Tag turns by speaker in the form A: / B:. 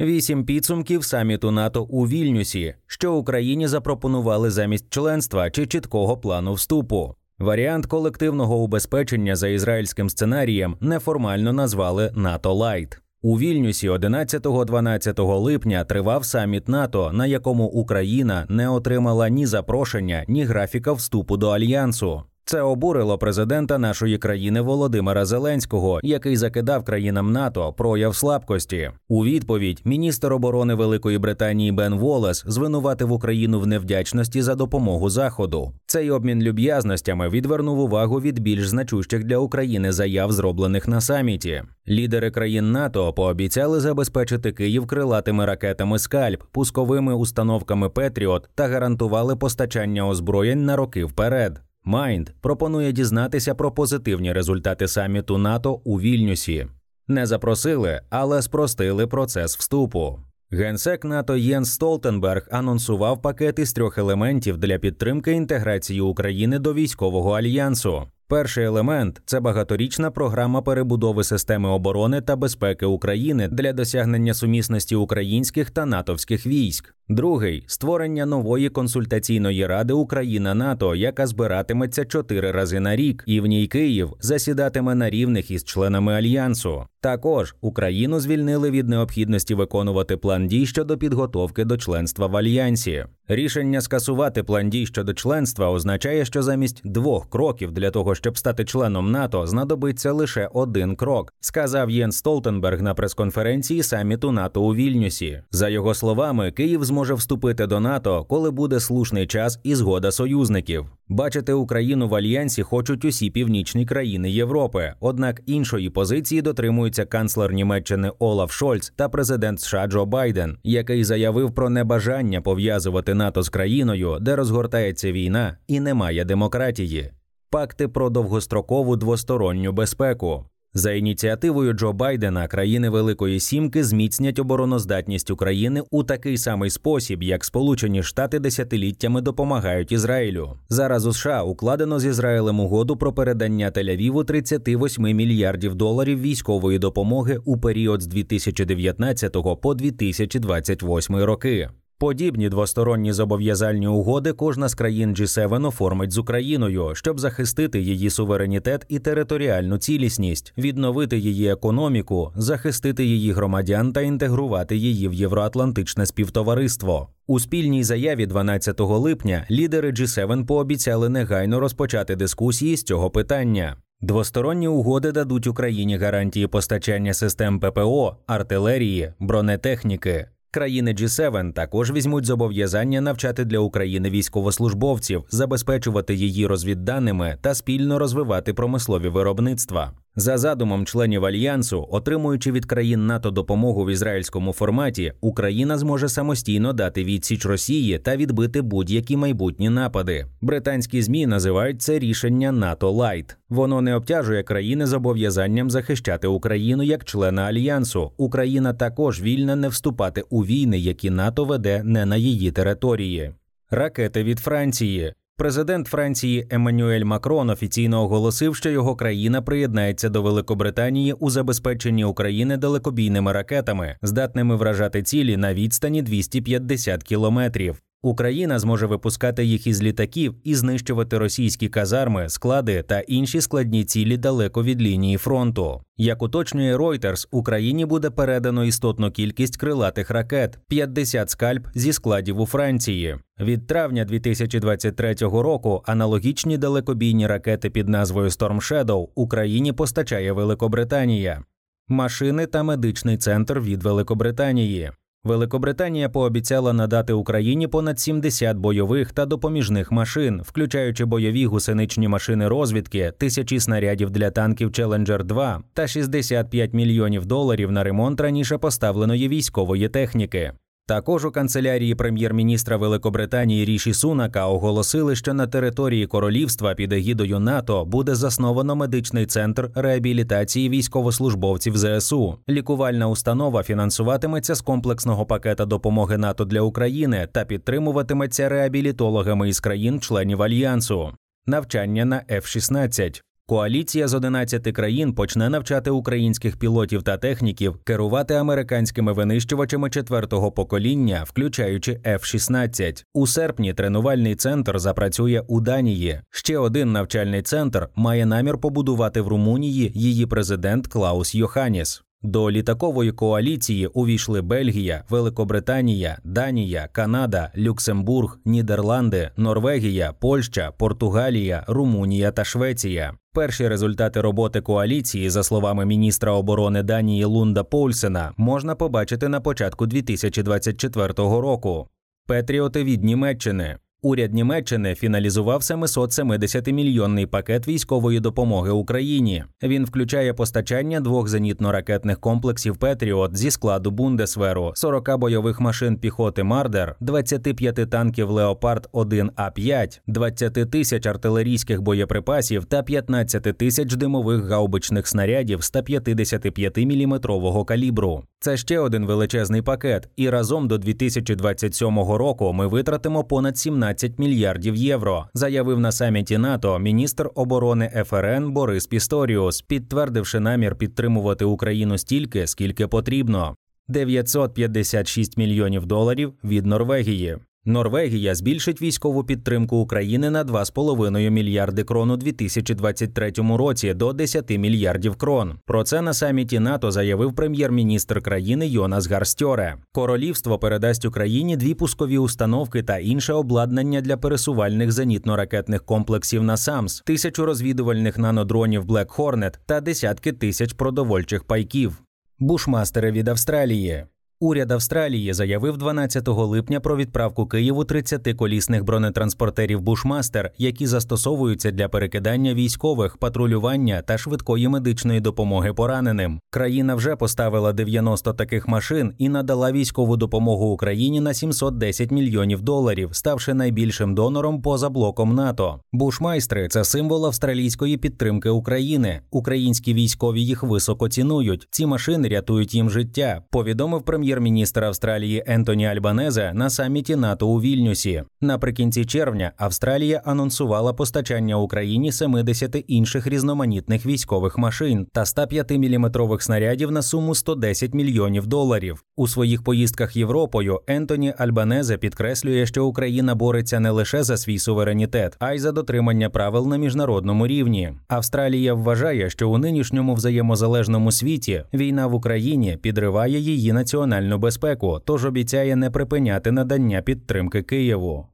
A: Вісім підсумків саміту НАТО у Вільнюсі, що Україні запропонували замість членства чи чіткого плану вступу. Варіант колективного убезпечення за ізраїльським сценарієм неформально назвали НАТО Lite. У Вільнюсі 11-12 липня тривав саміт НАТО, на якому Україна не отримала ні запрошення, ні графіка вступу до альянсу. Це обурило президента нашої країни Володимира Зеленського, який закидав країнам НАТО прояв слабкості. У відповідь міністр оборони Великої Британії Бен Волес звинуватив Україну в невдячності за допомогу Заходу. Цей обмін люб'язностями відвернув увагу від більш значущих для України заяв, зроблених на саміті. Лідери країн НАТО пообіцяли забезпечити Київ крилатими ракетами Скальп, пусковими установками Patriot та гарантували постачання озброєнь на роки вперед. Mind пропонує дізнатися про позитивні результати саміту НАТО у Вільнюсі. Не запросили, але спростили процес вступу. Генсек НАТО Єнс Столтенберг анонсував пакет із трьох елементів для підтримки інтеграції України до військового альянсу. Перший елемент це багаторічна програма перебудови системи оборони та безпеки України для досягнення сумісності українських та натовських військ. Другий створення нової консультаційної ради Україна НАТО, яка збиратиметься чотири рази на рік, і в ній Київ засідатиме на рівних із членами альянсу. Також Україну звільнили від необхідності виконувати план дій щодо підготовки до членства в альянсі. Рішення скасувати план дій щодо членства означає, що замість двох кроків для того, щоб стати членом НАТО, знадобиться лише один крок, сказав Єн Столтенберг на прес-конференції саміту НАТО у Вільнюсі. За його словами, Київ зможе вступити до НАТО, коли буде слушний час і згода союзників. Бачити Україну в альянсі хочуть усі північні країни Європи. Однак іншої позиції дотримується канцлер Німеччини Олаф Шольц та президент США Джо Байден, який заявив про небажання пов'язувати НАТО з країною, де розгортається війна і немає демократії. Пакти про довгострокову двосторонню безпеку. За ініціативою Джо Байдена країни Великої Сімки зміцнять обороноздатність України у такий самий спосіб, як Сполучені Штати десятиліттями допомагають Ізраїлю. Зараз у США укладено з Ізраїлем угоду про передання Тель-Авіву 38 мільярдів доларів військової допомоги у період з 2019 по 2028 роки. Подібні двосторонні зобов'язальні угоди кожна з країн G7 оформить з Україною, щоб захистити її суверенітет і територіальну цілісність, відновити її економіку, захистити її громадян та інтегрувати її в євроатлантичне співтовариство. У спільній заяві 12 липня лідери G7 пообіцяли негайно розпочати дискусії з цього питання. Двосторонні угоди дадуть Україні гарантії постачання систем ППО, артилерії, бронетехніки. Країни G7 також візьмуть зобов'язання навчати для України військовослужбовців, забезпечувати її розвідданими та спільно розвивати промислові виробництва. За задумом членів альянсу, отримуючи від країн НАТО допомогу в ізраїльському форматі, Україна зможе самостійно дати відсіч Росії та відбити будь-які майбутні напади. Британські ЗМІ називають це рішення НАТО Lite. Воно не обтяжує країни зобов'язанням захищати Україну як члена альянсу. Україна також вільна не вступати у війни, які НАТО веде не на її території. Ракети від Франції. Президент Франції Еммануель Макрон офіційно оголосив, що його країна приєднається до Великобританії у забезпеченні України далекобійними ракетами, здатними вражати цілі на відстані 250 кілометрів. Україна зможе випускати їх із літаків і знищувати російські казарми, склади та інші складні цілі далеко від лінії фронту. Як уточнює Reuters, Україні буде передано істотну кількість крилатих ракет 50 скальп зі складів у Франції. Від травня 2023 року аналогічні далекобійні ракети під назвою Storm Shadow Україні постачає Великобританія, машини та медичний центр від Великобританії. Великобританія пообіцяла надати Україні понад 70 бойових та допоміжних машин, включаючи бойові гусеничні машини розвідки, тисячі снарядів для танків Challenger 2 та 65 мільйонів доларів на ремонт раніше поставленої військової техніки. Також у канцелярії прем'єр-міністра Великобританії Ріші Сунака оголосили, що на території королівства під егідою НАТО буде засновано медичний центр реабілітації військовослужбовців ЗСУ. Лікувальна установа фінансуватиметься з комплексного пакета допомоги НАТО для України та підтримуватиметься реабілітологами із країн-членів альянсу. Навчання на F-16. Коаліція з 11 країн почне навчати українських пілотів та техніків керувати американськими винищувачами четвертого покоління, включаючи F-16. У серпні тренувальний центр запрацює у Данії. Ще один навчальний центр має намір побудувати в Румунії її президент Клаус Йоханіс. До літакової коаліції увійшли Бельгія, Великобританія, Данія, Канада, Люксембург, Нідерланди, Норвегія, Польща, Португалія, Румунія та Швеція. Перші результати роботи коаліції, за словами міністра оборони Данії Лунда Польсена, можна побачити на початку 2024 року. Петріоти від Німеччини Уряд Німеччини фіналізував 770-мільйонний пакет військової допомоги Україні. Він включає постачання двох зенітно-ракетних комплексів Петріот зі складу Бундесверу, 40 бойових машин піхоти Мардер, 25 танків Леопард 1 А 5 20 тисяч артилерійських боєприпасів та 15 тисяч димових гаубичних снарядів 155 мм калібру. Це ще один величезний пакет, і разом до 2027 року ми витратимо понад 17 мільярдів євро, заявив на саміті НАТО міністр оборони ФРН Борис Пісторіус, підтвердивши намір підтримувати Україну стільки, скільки потрібно. 956 мільйонів доларів від Норвегії. Норвегія збільшить військову підтримку України на 2,5 мільярди крон у 2023 році до 10 мільярдів крон. Про це на саміті НАТО заявив прем'єр-міністр країни Йонас Гарстьоре. Королівство передасть Україні дві пускові установки та інше обладнання для пересувальних зенітно-ракетних комплексів на САМС, тисячу розвідувальних нанодронів Black Hornet та десятки тисяч продовольчих пайків. Бушмастери від Австралії. Уряд Австралії заявив 12 липня про відправку Києву 30 колісних бронетранспортерів Бушмастер, які застосовуються для перекидання військових, патрулювання та швидкої медичної допомоги пораненим. Країна вже поставила 90 таких машин і надала військову допомогу Україні на 710 мільйонів доларів, ставши найбільшим донором поза блоком НАТО. Бушмайстри це символ австралійської підтримки України. Українські військові їх високо цінують. Ці машини рятують їм життя. Повідомив прем'єр прем'єр-міністр Австралії Ентоні Альбанезе на саміті НАТО у Вільнюсі. Наприкінці червня Австралія анонсувала постачання Україні 70 інших різноманітних військових машин та 105-мм снарядів на суму 110 мільйонів доларів. У своїх поїздках Європою Ентоні Альбанезе підкреслює, що Україна бореться не лише за свій суверенітет, а й за дотримання правил на міжнародному рівні. Австралія вважає, що у нинішньому взаємозалежному світі війна в Україні підриває її національну безпеку, тож обіцяє не припиняти надання підтримки Києву.